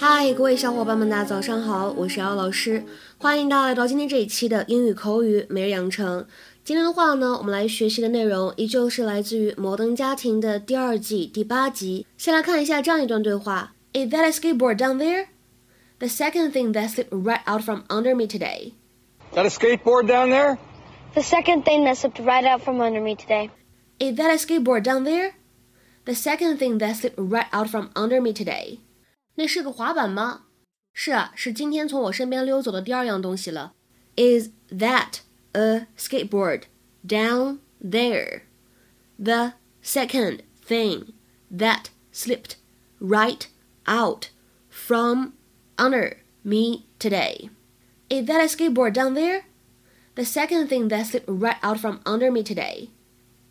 嗨，各位小伙伴们，大家早上好，我是姚老师，欢迎大家来到今天这一期的英语口语每日养成。今天的话呢，我们来学习的内容依旧是来自于《摩登家庭》的第二季第八集。先来看一下这样一段对话：Is that a skateboard down there? The second thing that slipped right out from under me today. Is that a skateboard down there? The second thing that slipped right out from under me today. Is that a skateboard down there? The second thing that slipped right out from under me today. 那是个滑板吗？是啊，是今天从我身边溜走的第二样东西了。Is that a skateboard down there? The second thing that slipped right out from under me today. Is that a skateboard down there? The second thing that slipped right out from under me today.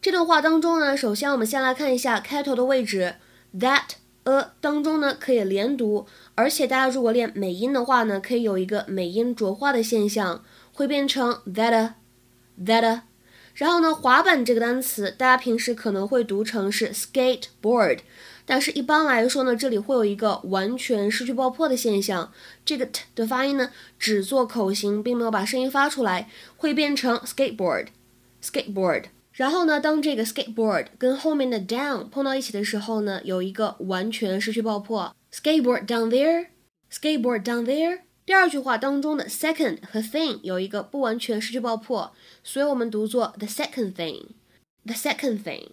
这段话当中呢，首先我们先来看一下开头的位置，that。 a 当中呢可以连读，而且大家如果练美音的话呢，可以有一个美音浊化的现象，会变成 that that。然后呢，滑板这个单词，大家平时可能会读成是 skateboard，但是一般来说呢，这里会有一个完全失去爆破的现象，这个 t 的发音呢只做口型，并没有把声音发出来，会变成 skateboard skateboard。然后呢，当这个 skateboard 跟后面的 down 碰到一起的时候呢，有一个完全失去爆破。skateboard down there，skateboard down there。第二句话当中的 second 和 thing 有一个不完全失去爆破，所以我们读作 the second thing，the second thing。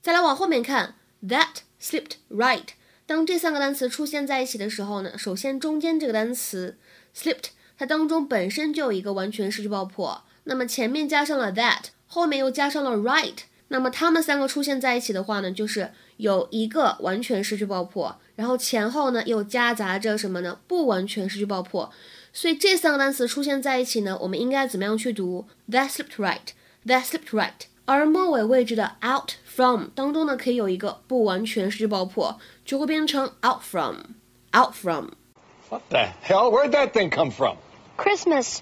再来往后面看，that slipped right。当这三个单词出现在一起的时候呢，首先中间这个单词 slipped，它当中本身就有一个完全失去爆破，那么前面加上了 that。后面又加上了 right，那么它们三个出现在一起的话呢，就是有一个完全失去爆破，然后前后呢又夹杂着什么呢？不完全失去爆破。所以这三个单词出现在一起呢，我们应该怎么样去读？That slipped right，That slipped right。而末尾位置的 out from 当中呢，可以有一个不完全失去爆破，就会变成 out from，out from。What the hell? Where'd that thing come from? Christmas,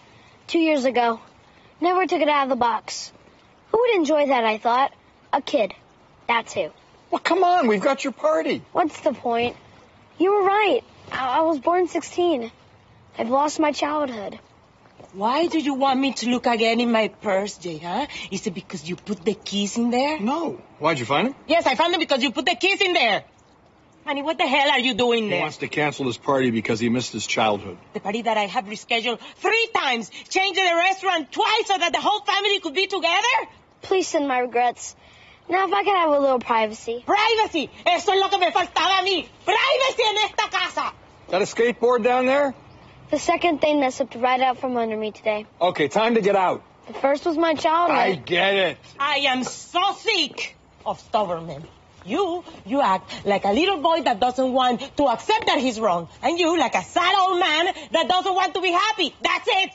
two years ago. Never took it out of the box. Who would enjoy that, I thought? A kid. That's who. Well, come on, we've got your party. What's the point? You were right. I, I was born 16. I've lost my childhood. Why do you want me to look again in my purse, Jay, huh? Is it because you put the keys in there? No. Why'd you find them? Yes, I found them because you put the keys in there. Honey, what the hell are you doing there? He wants to cancel his party because he missed his childhood. The party that I have rescheduled three times, changing the restaurant twice so that the whole family could be together? Please send my regrets. Now, if I could have a little privacy. Privacy. Eso es lo que me faltaba a mí. Privacy en esta casa. Is that a skateboard down there? The second thing that slipped right out from under me today. Okay, time to get out. The first was my childhood. I get it. I am so sick of stubborn men. You, you act like a little boy that doesn't want to accept that he's wrong. And you like a sad old man that doesn't want to be happy. That's it.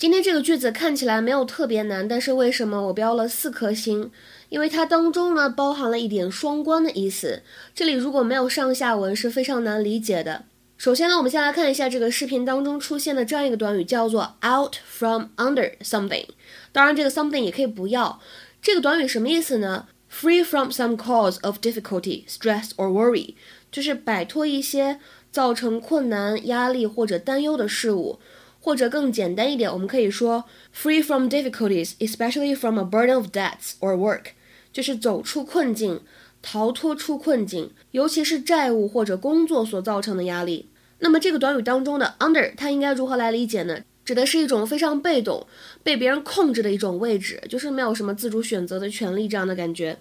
今天这个句子看起来没有特别难，但是为什么我标了四颗星？因为它当中呢包含了一点双关的意思。这里如果没有上下文是非常难理解的。首先呢，我们先来看一下这个视频当中出现的这样一个短语，叫做 out from under something。当然，这个 something 也可以不要。这个短语什么意思呢？Free from some cause of difficulty, stress or worry，就是摆脱一些造成困难、压力或者担忧的事物。或者更简单一点，我们可以说 free from difficulties, especially from a burden of debts or work，就是走出困境，逃脱出困境，尤其是债务或者工作所造成的压力。那么这个短语当中的 under，它应该如何来理解呢？指的是一种非常被动、被别人控制的一种位置，就是没有什么自主选择的权利这样的感觉。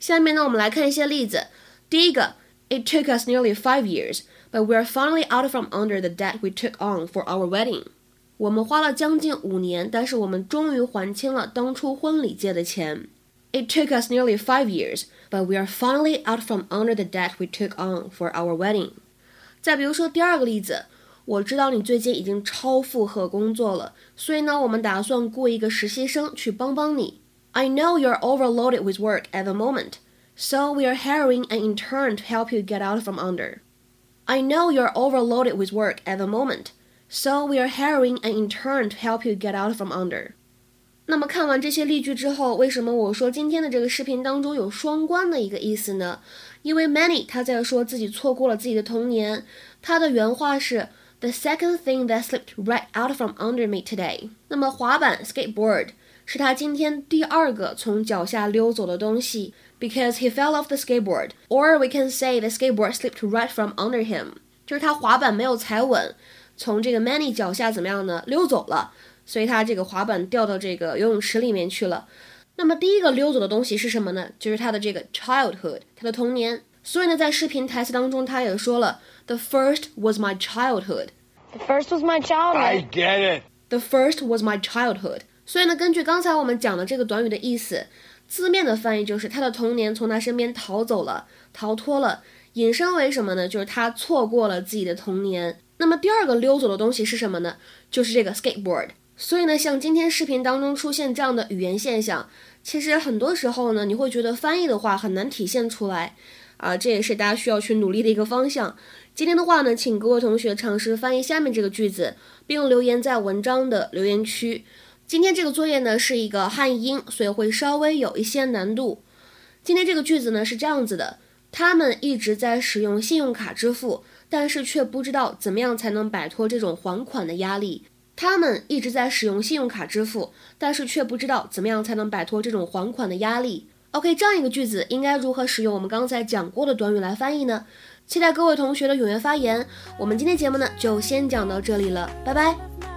下面呢，我们来看一些例子。第一个，It took us nearly five years, but we are finally out from under the debt we took on for our wedding. 我们花了将近五年，但是我们终于还清了当初婚礼借的钱。It took us nearly five years, but we are finally out from under the debt we took on for our wedding. 再比如说第二个例子，我知道你最近已经超负荷工作了，所以呢，我们打算雇一个实习生去帮帮你。I know you're overloaded with work at the moment, so we are hiring an intern to help you get out from under. I know you're overloaded with work at the moment. So we are hiring an intern to help you get out from under. 那么看完这些例句之后，为什么我说今天的这个视频当中有双关的一个意思呢？因为 Manny 他在说自己错过了自己的童年，他的原话是 The second thing that slipped right out from under me today。那么滑板 skateboard 是他今天第二个从脚下溜走的东西，because he fell off the skateboard，or we can say the skateboard slipped right from under him，就是他滑板没有踩稳， 从这个 Manny 脚下怎么样呢？溜走了。所以他这个滑板掉到这个游泳池里面去了。那么第一个溜走的东西是什么呢？就是他的这个 childhood，他的童年。所以呢，在视频台词当中，他也说了，The first was my childhood。The first was my childhood. I get it. The first was my childhood。所以呢，根据刚才我们讲的这个短语的意思，字面的翻译就是他的童年从他身边逃走了，逃脱了。引申为什么呢？就是他错过了自己的童年。那么第二个溜走的东西是什么呢？就是这个 skateboard。所以呢，像今天视频当中出现这样的语言现象，其实很多时候呢，你会觉得翻译的话很难体现出来，啊，这也是大家需要去努力的一个方向。今天的话呢，请各位同学尝试翻译下面这个句子，并留言在文章的留言区。今天这个作业呢是一个汉英，所以会稍微有一些难度。今天这个句子呢是这样子的：他们一直在使用信用卡支付，但是却不知道怎么样才能摆脱这种还款的压力。他们一直在使用信用卡支付，但是却不知道怎么样才能摆脱这种还款的压力。OK，这样一个句子应该如何使用我们刚才讲过的短语来翻译呢？期待各位同学的踊跃发言。我们今天节目呢就先讲到这里了，拜拜。